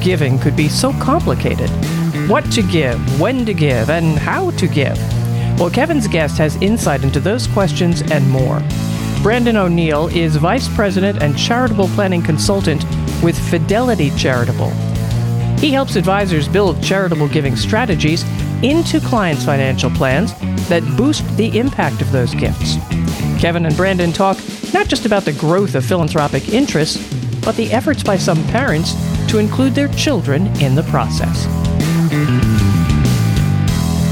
giving could be so complicated. What to give, when to give, and how to give? Well, Kevin's guest has insight into those questions and more. Brandon O'Neill is Vice President and Charitable Planning Consultant with Fidelity Charitable. He helps advisors build charitable giving strategies into clients' financial plans that boost the impact of those gifts. Kevin and Brandon talk not just about the growth of philanthropic interests, but the efforts by some parents to include their children in the process.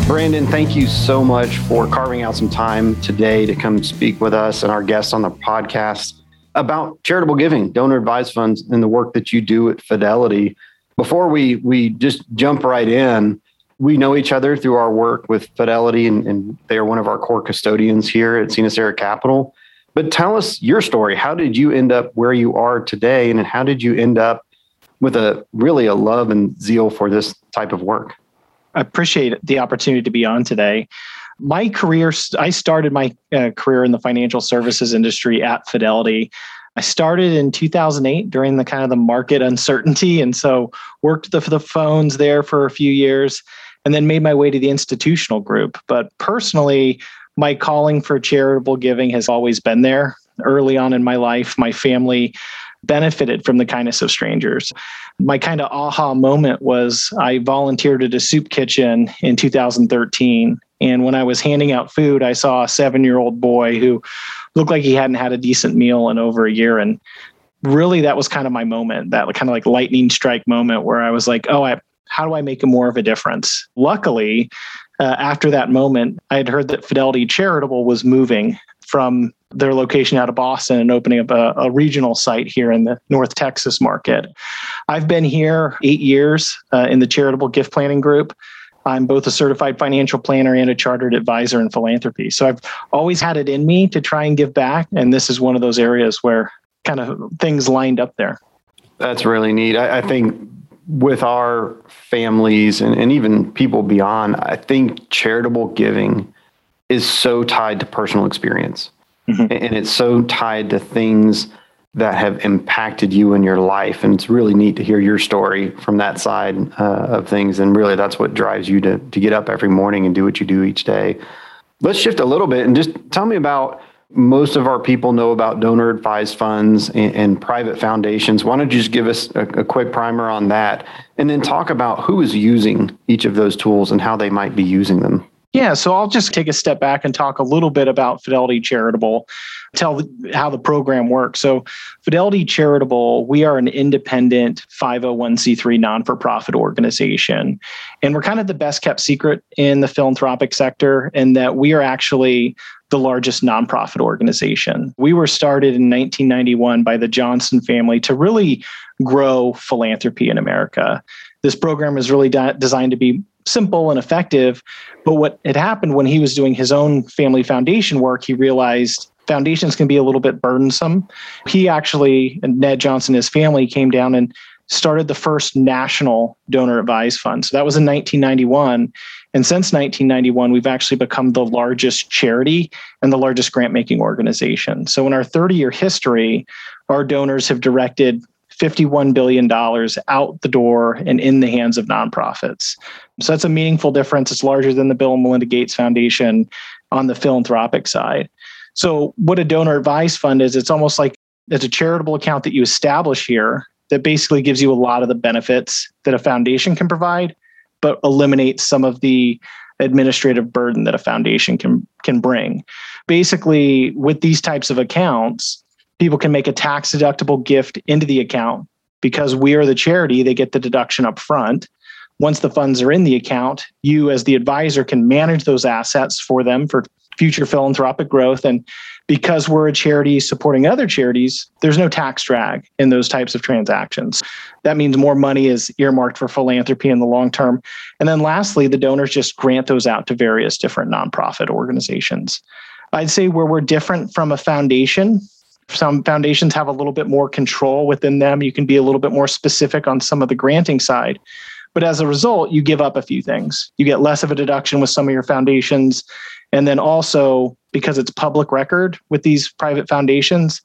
Brandon, thank you so much for carving out some time today to come speak with us and our guests on the podcast about charitable giving, donor advised funds, and the work that you do at Fidelity. Before we we just jump right in, we know each other through our work with Fidelity, and, and they are one of our core custodians here at Sina Capital. But tell us your story. How did you end up where you are today, and how did you end up with a really a love and zeal for this type of work? I appreciate the opportunity to be on today. My career, I started my uh, career in the financial services industry at Fidelity. I started in 2008 during the kind of the market uncertainty, and so worked the, the phones there for a few years, and then made my way to the institutional group. But personally, my calling for charitable giving has always been there. Early on in my life, my family benefited from the kindness of strangers. My kind of aha moment was I volunteered at a soup kitchen in 2013. And when I was handing out food, I saw a seven year old boy who looked like he hadn't had a decent meal in over a year. And really, that was kind of my moment, that kind of like lightning strike moment where I was like, oh, I, how do I make more of a difference? Luckily, uh, after that moment, I had heard that Fidelity Charitable was moving from their location out of Boston and opening up a, a, regional site here in the North Texas market. I've been here eight years uh, in the charitable gift planning group. I'm both a certified financial planner and a chartered advisor in philanthropy. So I've always had it in me to try and give back. And this is one of those areas where kind of things lined up there. That's really neat. I, I think with our families and, and even people beyond, I think charitable giving is so tied to personal experience. Mm-hmm. And it's so tied to things that have impacted you in your life. And it's really neat to hear your story from that side uh, of things. And really, that's what drives you to, to get up every morning and do what you do each day. Let's shift a little bit and just tell me about most of our people know about donor advised funds and, and private foundations. Why don't you just give us a, a quick primer on that and then talk about who is using each of those tools and how they might be using them? Yeah, so I'll just take a step back and talk a little bit about Fidelity Charitable, tell how the program works. So, Fidelity Charitable, we are an independent 501c3 non for profit organization. And we're kind of the best kept secret in the philanthropic sector, in that we are actually the largest nonprofit organization. We were started in 1991 by the Johnson family to really grow philanthropy in America. This program is really de- designed to be simple and effective. But what had happened when he was doing his own family foundation work, he realized foundations can be a little bit burdensome. He actually, and Ned Johnson, his family came down and started the first national donor advised fund. So that was in 1991. And since 1991, we've actually become the largest charity and the largest grant making organization. So in our 30 year history, our donors have directed $51 billion out the door and in the hands of nonprofits. So that's a meaningful difference. It's larger than the Bill and Melinda Gates Foundation on the philanthropic side. So, what a donor advice fund is, it's almost like it's a charitable account that you establish here that basically gives you a lot of the benefits that a foundation can provide, but eliminates some of the administrative burden that a foundation can can bring. Basically, with these types of accounts, people can make a tax deductible gift into the account because we are the charity, they get the deduction up front. Once the funds are in the account, you as the advisor can manage those assets for them for future philanthropic growth. And because we're a charity supporting other charities, there's no tax drag in those types of transactions. That means more money is earmarked for philanthropy in the long term. And then lastly, the donors just grant those out to various different nonprofit organizations. I'd say where we're different from a foundation some foundations have a little bit more control within them. You can be a little bit more specific on some of the granting side. But as a result, you give up a few things. You get less of a deduction with some of your foundations. And then also, because it's public record with these private foundations,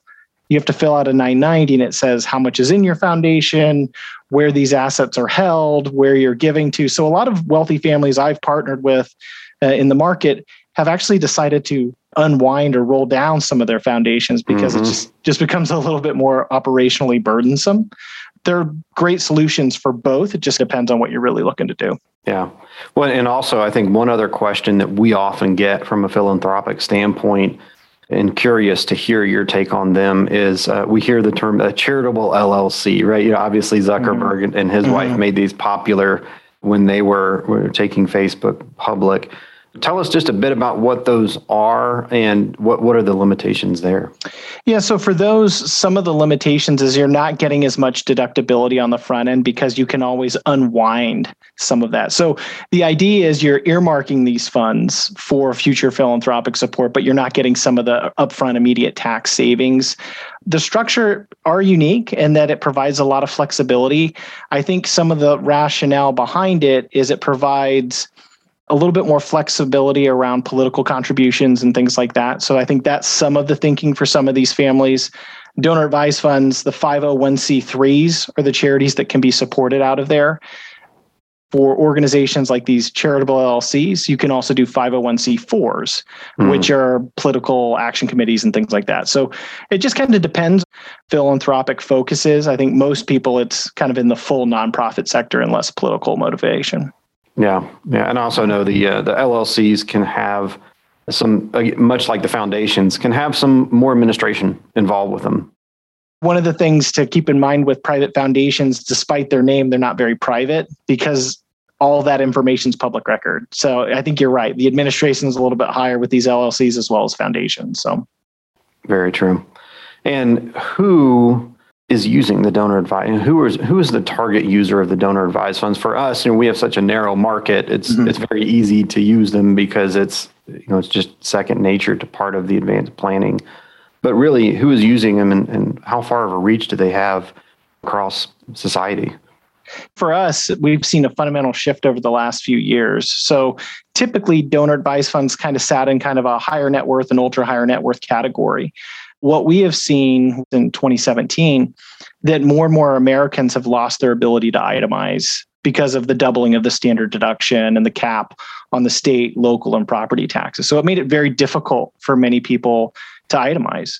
you have to fill out a 990 and it says how much is in your foundation, where these assets are held, where you're giving to. So a lot of wealthy families I've partnered with uh, in the market have actually decided to unwind or roll down some of their foundations because mm-hmm. it just, just becomes a little bit more operationally burdensome. They're great solutions for both. It just depends on what you're really looking to do. Yeah. Well, and also, I think one other question that we often get from a philanthropic standpoint, and curious to hear your take on them, is uh, we hear the term a charitable LLC, right? You know, obviously Zuckerberg mm-hmm. and his mm-hmm. wife made these popular when they were, were taking Facebook public. Tell us just a bit about what those are and what, what are the limitations there? Yeah, so for those, some of the limitations is you're not getting as much deductibility on the front end because you can always unwind some of that. So the idea is you're earmarking these funds for future philanthropic support, but you're not getting some of the upfront immediate tax savings. The structure are unique in that it provides a lot of flexibility. I think some of the rationale behind it is it provides a little bit more flexibility around political contributions and things like that. So I think that's some of the thinking for some of these families. Donor advised funds, the 501c3s are the charities that can be supported out of there. For organizations like these charitable LLCs, you can also do 501c4s, mm-hmm. which are political action committees and things like that. So it just kind of depends philanthropic focuses. I think most people it's kind of in the full nonprofit sector and less political motivation. Yeah, yeah, and I also know the uh, the LLCs can have some, uh, much like the foundations, can have some more administration involved with them. One of the things to keep in mind with private foundations, despite their name, they're not very private because all that information is public record. So I think you're right. The administration is a little bit higher with these LLCs as well as foundations. So very true. And who is using the donor advised who is who is the target user of the donor advised funds for us you know we have such a narrow market it's mm-hmm. it's very easy to use them because it's you know it's just second nature to part of the advanced planning but really who is using them and, and how far of a reach do they have across society for us, we've seen a fundamental shift over the last few years. So typically, donor advised funds kind of sat in kind of a higher net worth and ultra higher net worth category what we have seen in 2017 that more and more Americans have lost their ability to itemize because of the doubling of the standard deduction and the cap on the state, local, and property taxes. So it made it very difficult for many people to itemize.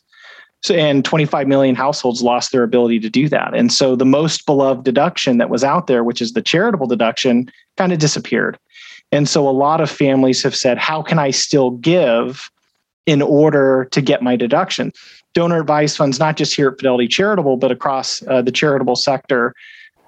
So, and 25 million households lost their ability to do that. And so the most beloved deduction that was out there, which is the charitable deduction, kind of disappeared. And so a lot of families have said, how can I still give in order to get my deduction. Donor advised funds, not just here at Fidelity Charitable, but across uh, the charitable sector,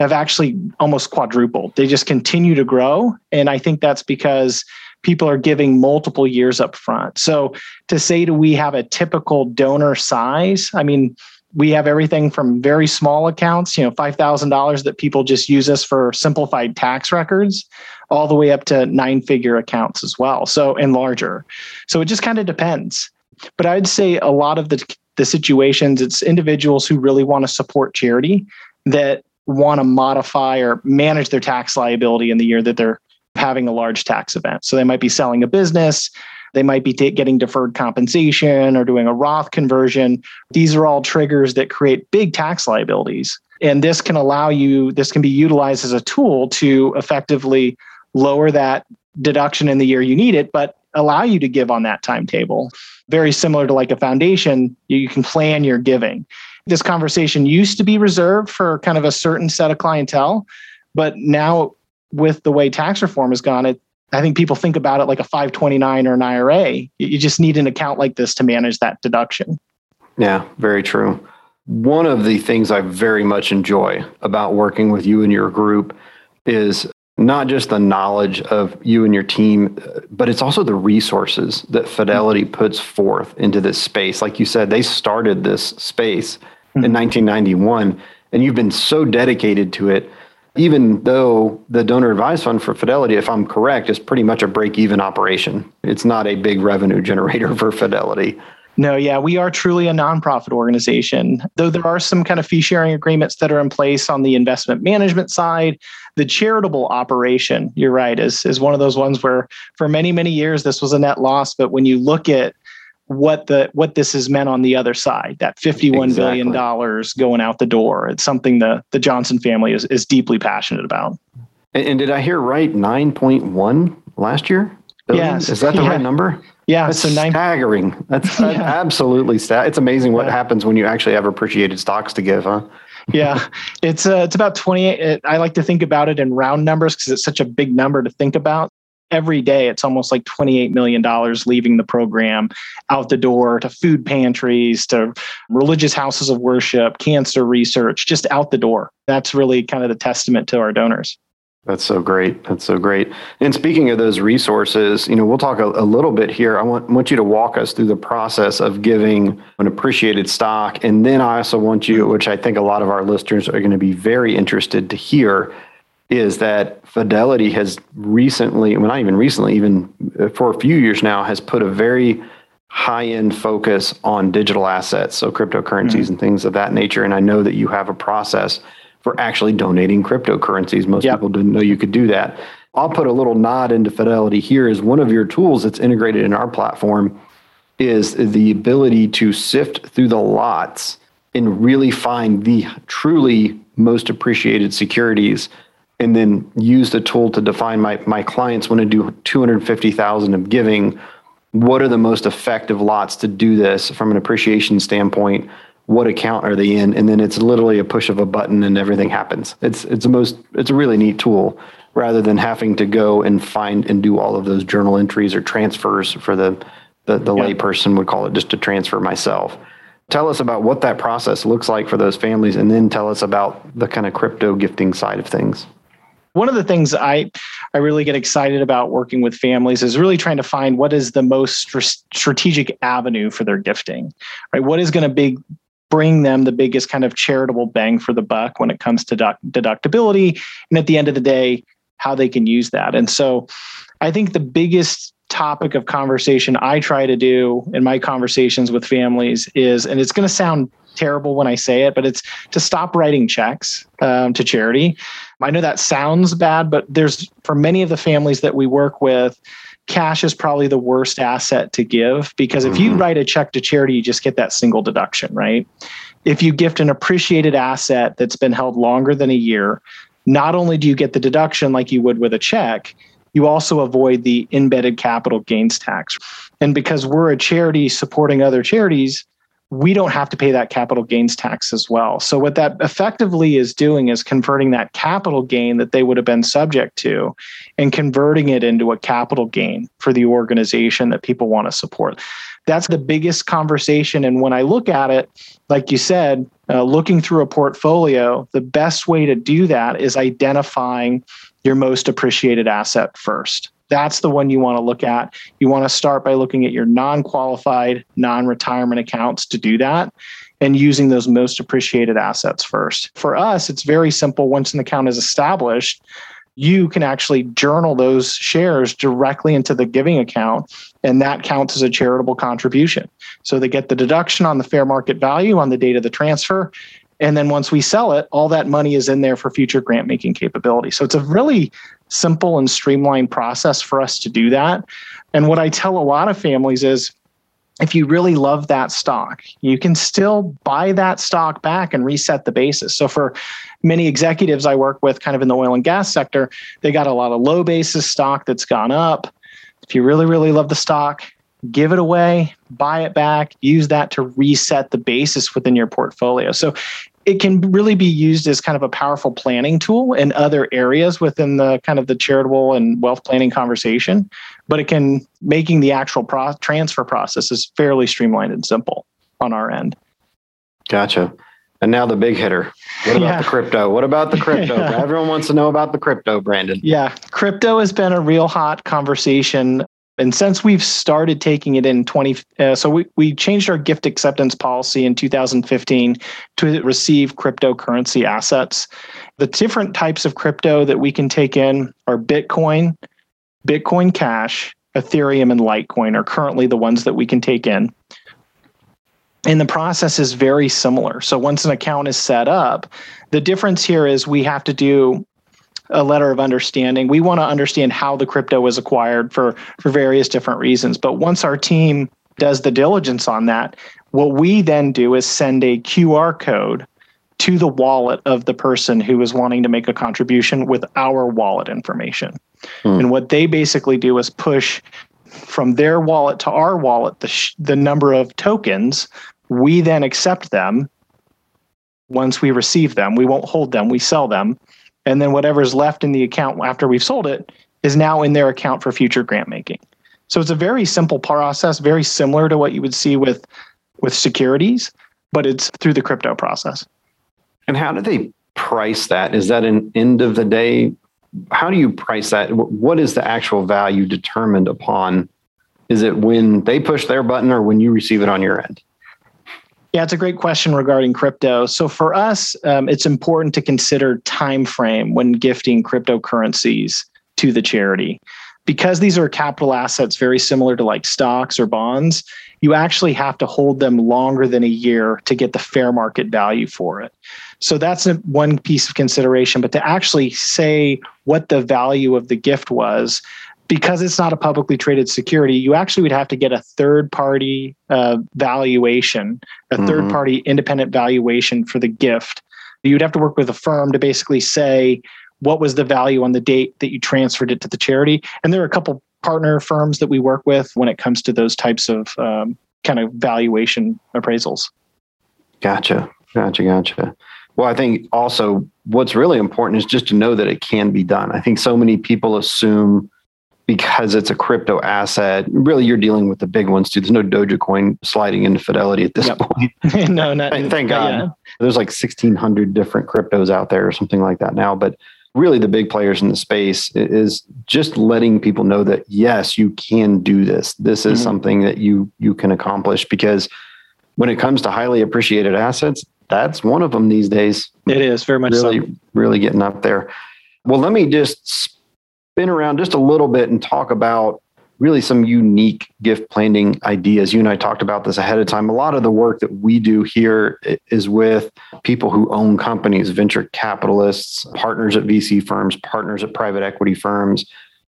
have actually almost quadrupled. They just continue to grow. And I think that's because people are giving multiple years up front. So to say, do we have a typical donor size? I mean, we have everything from very small accounts, you know, $5,000 that people just use us for simplified tax records, all the way up to nine figure accounts as well. So, and larger. So it just kind of depends. But I'd say a lot of the, the situations, it's individuals who really want to support charity that want to modify or manage their tax liability in the year that they're having a large tax event. So they might be selling a business, they might be t- getting deferred compensation or doing a Roth conversion. These are all triggers that create big tax liabilities. And this can allow you, this can be utilized as a tool to effectively lower that deduction in the year you need it, but allow you to give on that timetable. Very similar to like a foundation, you can plan your giving. This conversation used to be reserved for kind of a certain set of clientele, but now with the way tax reform has gone, it I think people think about it like a 529 or an IRA. You just need an account like this to manage that deduction. Yeah, very true. One of the things I very much enjoy about working with you and your group is not just the knowledge of you and your team, but it's also the resources that Fidelity puts forth into this space. Like you said, they started this space mm-hmm. in 1991, and you've been so dedicated to it even though the donor advised fund for Fidelity, if I'm correct, is pretty much a break even operation. It's not a big revenue generator for Fidelity. No, yeah, we are truly a nonprofit organization. Though there are some kind of fee sharing agreements that are in place on the investment management side, the charitable operation, you're right, is, is one of those ones where for many, many years this was a net loss. But when you look at what the what this has meant on the other side that fifty-one exactly. billion dollars going out the door it's something the the johnson family is, is deeply passionate about and, and did i hear right 9.1 last year yes is that the yeah. right number yeah. That's so nine, staggering. That's yeah. absolutely sta- it's amazing what yeah. happens when you actually have appreciated stocks to give huh? Yeah. It's uh, it's about 28 it, i like to think about it in round numbers because it's such a big number to think about. Every day it's almost like 28 million dollars leaving the program out the door to food pantries to religious houses of worship cancer research just out the door. That's really kind of the testament to our donors that's so great. That's so great. And speaking of those resources, you know, we'll talk a, a, little bit here. I want, want you to walk us through the process of giving an appreciated stock. And then I also want you, which I think a lot of our listeners are going to be very interested to hear, is that Fidelity has recently, well, not even recently, even for a few years now, has put a very high end focus on digital assets, so cryptocurrencies mm-hmm. and things of that nature. And I know that you have a process for actually donating cryptocurrencies. Most yep. people didn't know you could do that. I'll put a little nod into Fidelity here as one of your tools that's integrated in our platform is the ability to sift through the lots and really find the truly most appreciated securities and then use the tool to define my, my clients want to do 250,000 of giving. What are the most effective lots to do this from an appreciation standpoint? What account are they in? And then it's literally a push of a button and everything happens. It's it's a most it's a really neat tool rather than having to go and find and do all of those journal entries or transfers for the the, the yeah. layperson would call it just to transfer myself. Tell us about what that process looks like for those families and then tell us about the kind of crypto gifting side of things one of the things I I really get excited about working with families is really trying to find what is the most strategic avenue for their gifting. Right? What is going to big bring them the biggest kind of charitable bang for the buck when it comes to deductibility and at the end of the day how they can use that. And so I think the biggest topic of conversation I try to do in my conversations with families is and it's going to sound terrible when I say it, but it's to stop writing checks um, to charity. I know that sounds bad, but there's for many of the families that we work with, cash is probably the worst asset to give because if you mm-hmm. write a check to charity, you just get that single deduction, right? If you gift an appreciated asset that's been held longer than a year, not only do you get the deduction like you would with a check, you also avoid the embedded capital gains tax. And because we're a charity supporting other charities, we don't have to pay that capital gains tax as well. So, what that effectively is doing is converting that capital gain that they would have been subject to and converting it into a capital gain for the organization that people want to support. That's the biggest conversation. And when I look at it, like you said, uh, looking through a portfolio, the best way to do that is identifying your most appreciated asset first. That's the one you want to look at. You want to start by looking at your non qualified, non retirement accounts to do that and using those most appreciated assets first. For us, it's very simple. Once an account is established, you can actually journal those shares directly into the giving account, and that counts as a charitable contribution. So they get the deduction on the fair market value on the date of the transfer. And then once we sell it, all that money is in there for future grant making capability. So it's a really simple and streamlined process for us to do that. And what I tell a lot of families is if you really love that stock, you can still buy that stock back and reset the basis. So for many executives I work with kind of in the oil and gas sector, they got a lot of low basis stock that's gone up. If you really, really love the stock, give it away, buy it back, use that to reset the basis within your portfolio. So it can really be used as kind of a powerful planning tool in other areas within the kind of the charitable and wealth planning conversation but it can making the actual pro- transfer process is fairly streamlined and simple on our end. Gotcha. And now the big hitter. What about yeah. the crypto? What about the crypto? Yeah. everyone wants to know about the crypto brandon. Yeah crypto has been a real hot conversation and since we've started taking it in 20, uh, so we, we changed our gift acceptance policy in 2015 to receive cryptocurrency assets. The different types of crypto that we can take in are Bitcoin, Bitcoin Cash, Ethereum, and Litecoin are currently the ones that we can take in. And the process is very similar. So once an account is set up, the difference here is we have to do a letter of understanding. We want to understand how the crypto was acquired for for various different reasons. But once our team does the diligence on that. What we then do is send a QR code to the wallet of the person who is wanting to make a contribution with our wallet information. Hmm. And what they basically do is push from their wallet to our wallet the, sh- the number of tokens. We then accept them. Once we receive them, we won't hold them, we sell them. And then whatever's left in the account after we've sold it is now in their account for future grant making. So it's a very simple process, very similar to what you would see with with securities, but it's through the crypto process. And how do they price that? Is that an end of the day? How do you price that? What is the actual value determined upon? Is it when they push their button or when you receive it on your end? Yeah, it's a great question regarding crypto. So for us, um, it's important to consider time frame when gifting cryptocurrencies to the charity because these are capital assets very similar to like stocks or bonds, you actually have to hold them longer than a year to get the fair market value for it. So that's a, one piece of consideration. But to actually say what the value of the gift was, because it's not a publicly traded security, you actually would have to get a third party uh, valuation, a mm-hmm. third party independent valuation for the gift. You'd have to work with a firm to basically say, what was the value on the date that you transferred it to the charity. And there are a couple partner firms that we work with when it comes to those types of um, kind of valuation appraisals. Gotcha. Gotcha. Gotcha. Well i think also what's really important is just to know that it can be done. I think so many people assume because it's a crypto asset. Really, you're dealing with the big ones too. There's no Dogecoin sliding into Fidelity at this yep. point. no, not thank, thank God. There's like 1,600 different cryptos out there or something like that now. But really the big players in the space is just letting people know that yes you can do this this is mm-hmm. something that you you can accomplish because when it comes to highly appreciated assets that's one of them these days it is very much really so. really getting up there well let me just spin around just a little bit and talk about really some unique gift planning ideas. You and I talked about this ahead of time. A lot of the work that we do here is with people who own companies, venture capitalists, partners at VC firms, partners at private equity firms,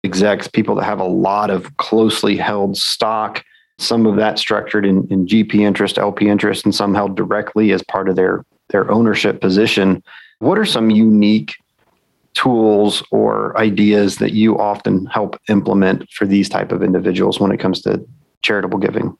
execs, people that have a lot of closely held stock. Some of that structured in, in GP interest, LP interest, and some held directly as part of their, their ownership position. What are some unique tools or ideas that you often help implement for these type of individuals when it comes to charitable giving?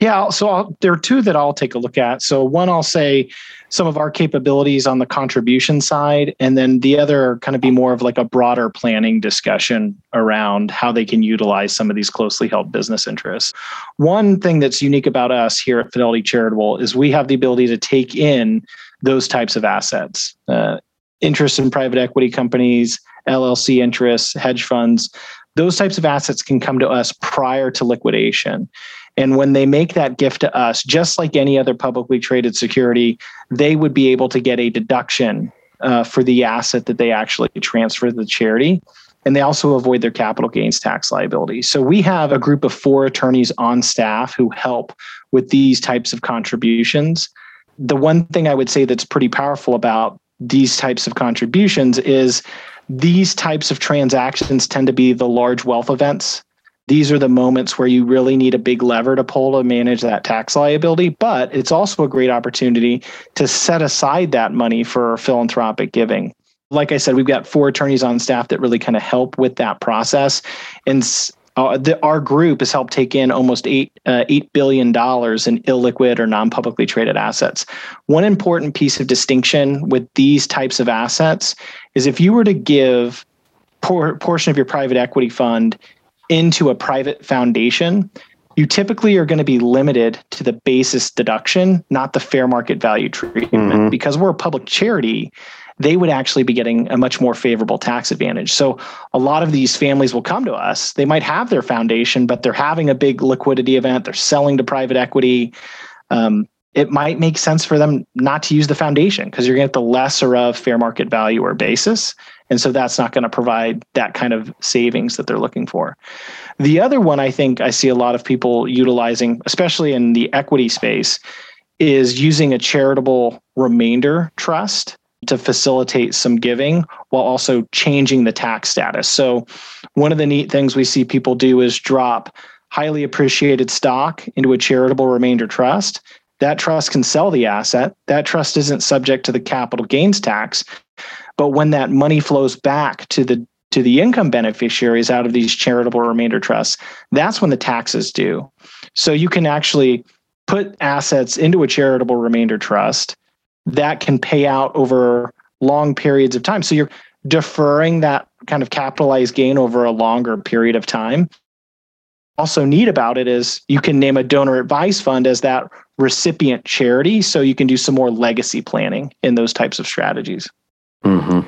Yeah, so I'll, there are two that I'll take a look at. So one, I'll say some of our capabilities on the contribution side, and then the other kind of be more of like a broader planning discussion around how they can utilize some of these closely held business interests. One thing that's unique about us here at Fidelity Charitable is we have the ability to take in those types of assets. Uh, interest in private equity companies, LLC interests, hedge funds, those types of assets can come to us prior to liquidation. And when they make that gift to us, just like any other publicly traded security, they would be able to get a deduction uh, for the asset that they actually transfer to the charity. And they also avoid their capital gains tax liability. So we have a group of four attorneys on staff who help with these types of contributions. The one thing I would say that's pretty powerful about these types of contributions is these types of transactions tend to be the large wealth events. These are the moments where you really need a big lever to pull to manage that tax liability, but it's also a great opportunity to set aside that money for philanthropic giving. Like I said, we've got four attorneys on staff that really kind of help with that process. And uh, the, our group has helped take in almost eight uh, eight billion dollars in illiquid or non-publicly traded assets. One important piece of distinction with these types of assets is if you were to give por- portion of your private equity fund into a private foundation, you typically are going to be limited to the basis deduction, not the fair market value treatment. Mm-hmm. Because we're a public charity, they would actually be getting a much more favorable tax advantage. So a lot of these families will come to us. They might have their foundation, but they're having a big liquidity event. They're selling to private equity. Um, it might make sense for them not to use the foundation because you're going to get the lesser of fair market value or basis. And so that's not going to provide that kind of savings that they're looking for. The other one I think I see a lot of people utilizing, especially in the equity space, is using a charitable remainder trust to facilitate some giving while also changing the tax status. So, one of the neat things we see people do is drop highly appreciated stock into a charitable remainder trust, that trust can sell the asset. That trust isn't subject to the capital gains tax. But when that money flows back to the to the income beneficiaries out of these charitable remainder trusts, that's when the taxes due. So you can actually put assets into a charitable remainder trust that can pay out over long periods of time. So you're deferring that kind of capitalized gain over a longer period of time. Also, neat about it is you can name a donor advised fund as that recipient charity. So you can do some more legacy planning in those types of strategies. Mm-hmm.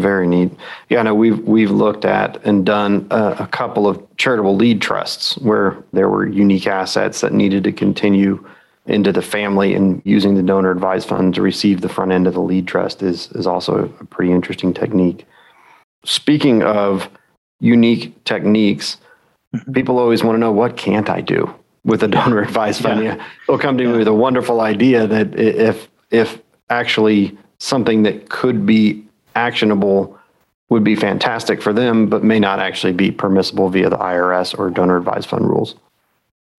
Very neat. Yeah, no, we've we've looked at and done a, a, couple of charitable lead trusts where there were unique assets that needed to continue into the family, and using the donor advised fund to receive the front end of the lead trust is is also a pretty interesting technique. Speaking of unique techniques, mm-hmm. people always want to know what can't I do with a donor advised fund. Yeah. They'll come to me with a wonderful idea that if if actually something that could be actionable would be fantastic for them, but may not actually be permissible via the IRS or donor advised fund rules.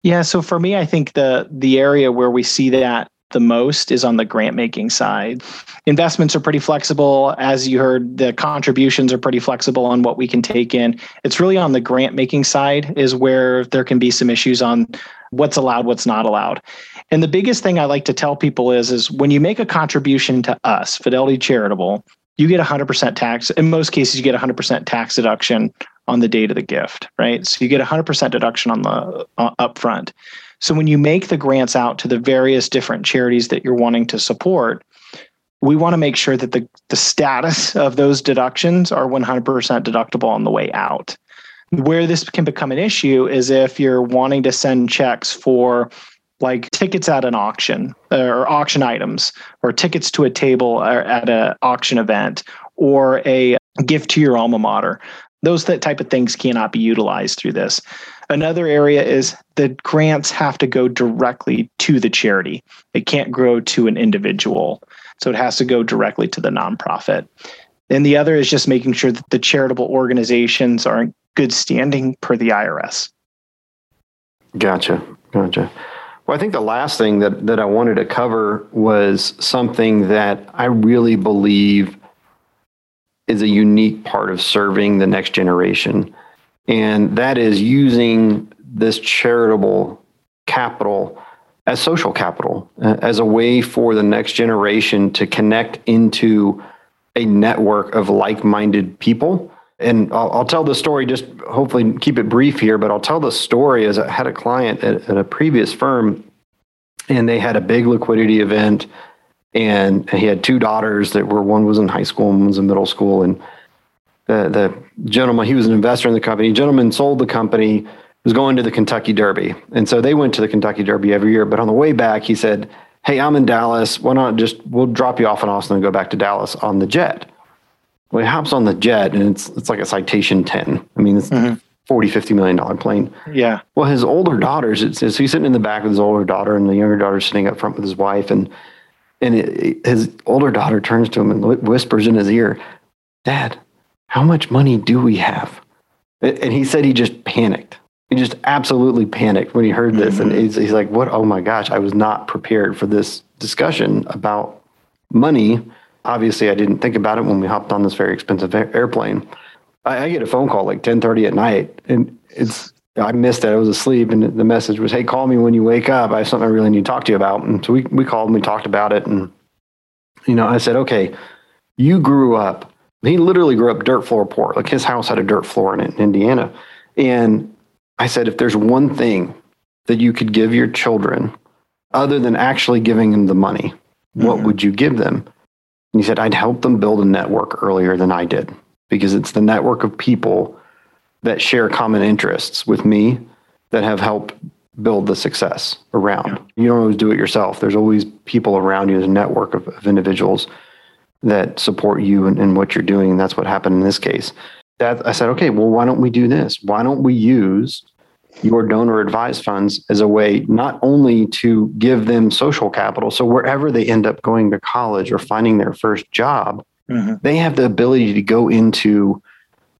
Yeah, so for me, I think the the area where we see that the most is on the grant making side. Investments are pretty flexible. As you heard, the contributions are pretty flexible on what we can take in. It's really on the grant making side is where there can be some issues on what's allowed, what's not allowed. And the biggest thing I like to tell people is is when you make a contribution to us, Fidelity Charitable, you get 100% tax. In most cases, you get 100% tax deduction on the date of the gift, right? So you get 100% deduction on the uh, upfront. So when you make the grants out to the various different charities that you're wanting to support, we want to make sure that the, the status of those deductions are 100% deductible on the way out. Where this can become an issue is if you're wanting to send checks for like tickets at an auction uh, or auction items or tickets to a table uh, at an auction event or a gift to your alma mater. Those that type of things cannot be utilized through this. Another area is the grants have to go directly to the charity. It can't go to an individual. So it has to go directly to the nonprofit. And the other is just making sure that the charitable organizations are in good standing per the IRS. Gotcha. Gotcha. Well, I think the last thing that, that I wanted to cover was something that I really believe is a unique part of serving the next generation. And that is using this charitable capital as social capital, uh, as a way for the next generation to connect into a network of like minded people. And I'll, I'll, tell the story, just hopefully keep it brief here, but I'll tell the story as I had a client at, at a previous firm, and they had a big liquidity event and he had two daughters that were one was in high school and one was in middle school and the the gentleman he was an investor in the company. The gentleman sold the company was going to the Kentucky Derby and so they went to the Kentucky Derby every year but on the way back he said hey I'm in Dallas. Why not just we'll drop you off in Austin and go back to Dallas on the jet well he hops on the jet and it's it's like a citation 10 I mean it's mm-hmm. 40 50 million dollar plane yeah well his older daughters it's, it's he's sitting in the back with his older daughter and the younger daughter sitting up front with his wife and and it, his older daughter turns to him and whispers in his ear, Dad, how much money do we have? And he said he just panicked. He just absolutely panicked when he heard this. Mm-hmm. And he's, he's like, What? Oh my gosh, I was not prepared for this discussion about money. Obviously, I didn't think about it when we hopped on this very expensive airplane. I, I get a phone call like 10:30 at night, and it's I missed it. I was asleep, and the message was, "Hey, call me when you wake up. I have something I really need to talk to you about." And so we we called and we talked about it, and you know, I said, "Okay, you grew up." He literally grew up dirt floor poor. Like his house had a dirt floor in it in Indiana, and I said, if there's one thing that you could give your children, other than actually giving them the money, what mm-hmm. would you give them? And he said, I'd help them build a network earlier than I did because it's the network of people that share common interests with me that have helped build the success around. Yeah. You don't always do it yourself. There's always people around you, there's a network of, of individuals that support you and, in what you're doing. And that's what happened in this case. That I said, okay, well, why don't we do this? Why don't we use your donor advised funds as a way not only to give them social capital, so wherever they end up going to college or finding their first job, mm-hmm. they have the ability to go into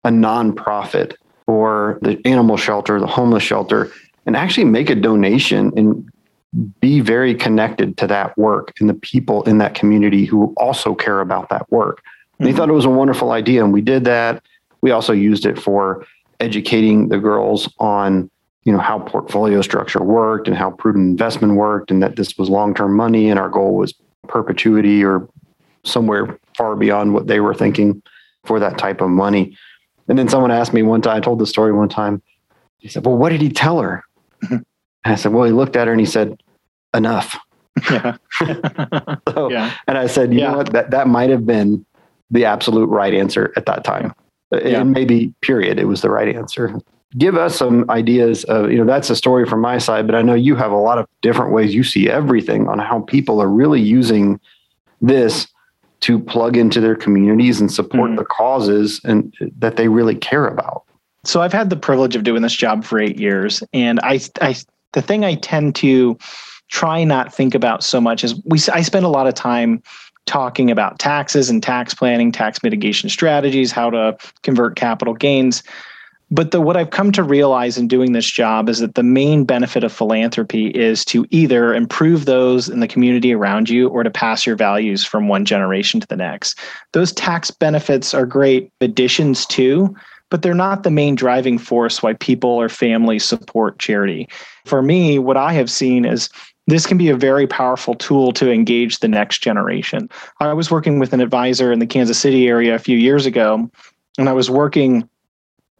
a nonprofit or the animal shelter, the homeless shelter, and actually make a donation and be very connected to that work and the people in that community who also care about that work. Mm-hmm. thought it was a wonderful idea. And we did that. We also used it for educating the girls on you know how portfolio structure worked and how prudent investment worked and that this was long-term money and our goal was perpetuity or somewhere far beyond what they were thinking for that type of money and then someone asked me one time i told the story one time he said well what did he tell her i said well he looked at her and he said enough yeah. so, yeah. and i said you yeah. know what that, that might have been the absolute right answer at that time yeah. and maybe period it was the right answer give us some ideas of you know that's a story from my side but i know you have a lot of different ways you see everything on how people are really using this to plug into their communities and support mm-hmm. the causes and that they really care about so i've had the privilege of doing this job for eight years and i, I the thing i tend to try not think about so much is we i spend a lot of time talking about taxes and tax planning tax mitigation strategies how to convert capital gains but the, what I've come to realize in doing this job is that the main benefit of philanthropy is to either improve those in the community around you or to pass your values from one generation to the next. Those tax benefits are great additions too, but they're not the main driving force why people or families support charity. For me, what I have seen is this can be a very powerful tool to engage the next generation. I was working with an advisor in the Kansas City area a few years ago, and I was working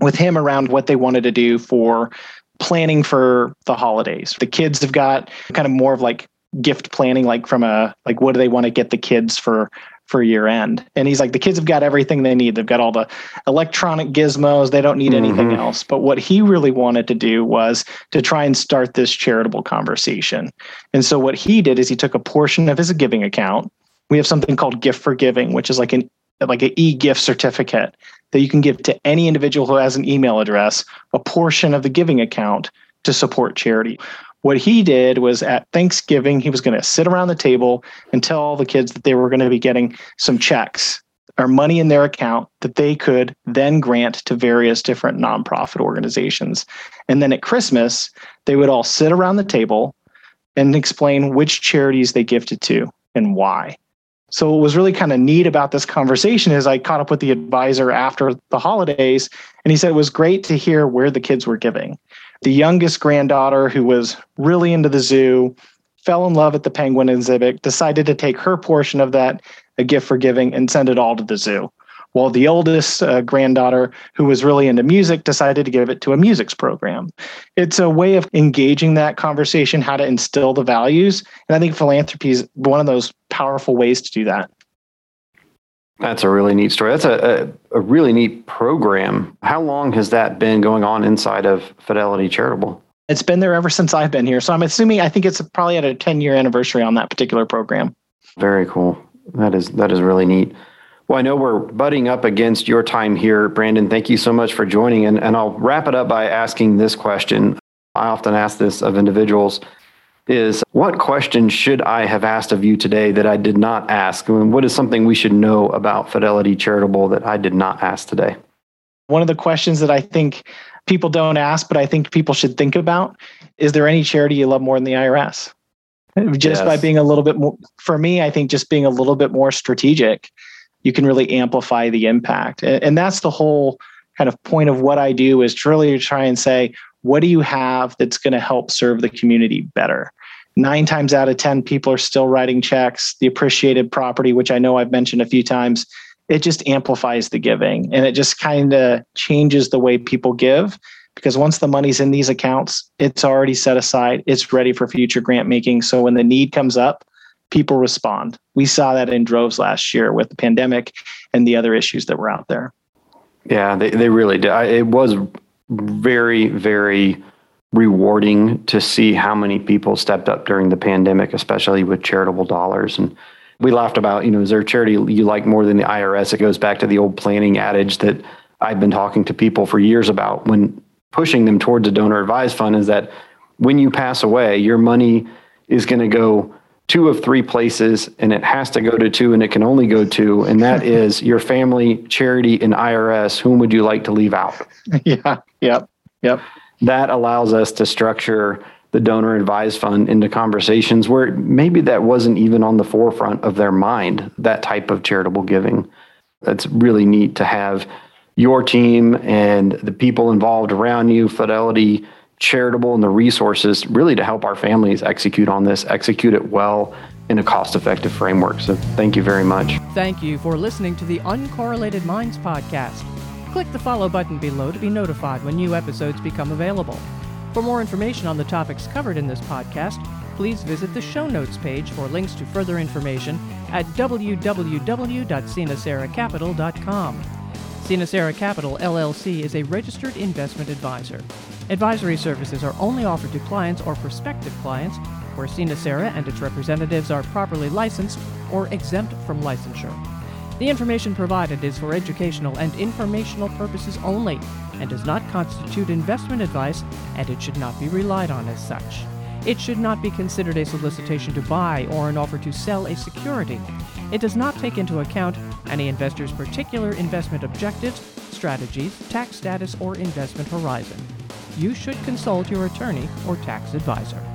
with him around what they wanted to do for planning for the holidays. The kids have got kind of more of like gift planning, like from a like what do they want to get the kids for for year end? And he's like, the kids have got everything they need. They've got all the electronic gizmos. They don't need anything mm-hmm. else. But what he really wanted to do was to try and start this charitable conversation. And so what he did is he took a portion of his giving account. We have something called Gift for Giving, which is like an like an e-gift certificate that you can give to any individual who has an email address a portion of the giving account to support charity. What he did was at Thanksgiving, he was going to sit around the table and tell all the kids that they were going to be getting some checks or money in their account that they could then grant to various different nonprofit organizations. And then at Christmas, they would all sit around the table and explain which charities they gifted to and why. So what was really kind of neat about this conversation is I caught up with the advisor after the holidays and he said it was great to hear where the kids were giving. The youngest granddaughter who was really into the zoo fell in love at the penguin exhibit, decided to take her portion of that a gift for giving and send it all to the zoo while the oldest uh, granddaughter, who was really into music, decided to give it to a musics program. It's a way of engaging that conversation, how to instill the values. And I think philanthropy is one of those powerful ways to do that. That's a really neat story. That's a, a, a really neat program. How long has that been going on inside of Fidelity Charitable? It's been there ever since I've been here. So I'm assuming I think it's probably at a 10 year anniversary on that particular program. Very cool. That is that is really neat. Well, I know we're butting up against your time here, Brandon. Thank you so much for joining. And, and I'll wrap it up by asking this question. I often ask this of individuals is what question should I have asked of you today that I did not ask? I mean, what is something we should know about Fidelity Charitable that I did not ask today? One of the questions that I think people don't ask, but I think people should think about is there any charity you love more than the IRS? Just yes. by being a little bit more, for me, I think just being a little bit more strategic you can really amplify the impact. And, that's the whole kind of point of what I do is truly try and say, what do you have that's going to help serve the community better? Nine times out of 10, people are still writing checks. The appreciated property, which I know I've mentioned a few times, it just amplifies the giving and it just kind of changes the way people give because once the money's in these accounts, it's already set aside, it's ready for future grant making. So when the need comes up, people respond. We saw that in droves last year with the pandemic and the other issues that were out there. Yeah, they, they really did. I, it was very, very rewarding to see how many people stepped up during the pandemic, especially with charitable dollars. And we laughed about, you know, is there a charity you like more than the IRS? It goes back to the old planning adage that I've been talking to people for years about when pushing them towards a donor advised fund is that when you pass away, your money is going to go two of three places and it has to go to two and it can only go to, and that is your family, charity, and IRS. Whom would you like to leave out? Yeah. Yep. Yep. That allows us to structure the donor advised fund into conversations where maybe that wasn't even on the forefront of their mind, that type of charitable giving. That's really neat to have your team and the people involved around you, Fidelity, Charitable, and the resources really to help our families execute on this, execute it well in a cost effective framework. So thank you very much. Thank you for listening to the Uncorrelated Minds podcast. Click the follow button below to be notified when new episodes become available. For more information on the topics covered in this podcast, please visit the show notes page for links to further information at www.sinaceracapital.com. Sinacera Capital LLC is a registered investment advisor. Advisory services are only offered to clients or prospective clients where Sinacera and its representatives are properly licensed or exempt from licensure. The information provided is for educational and informational purposes only and does not constitute investment advice, and it should not be relied on as such. It should not be considered a solicitation to buy or an offer to sell a security. It does not take into account any investor's particular investment objectives, strategies, tax status, or investment horizon. You should consult your attorney or tax advisor.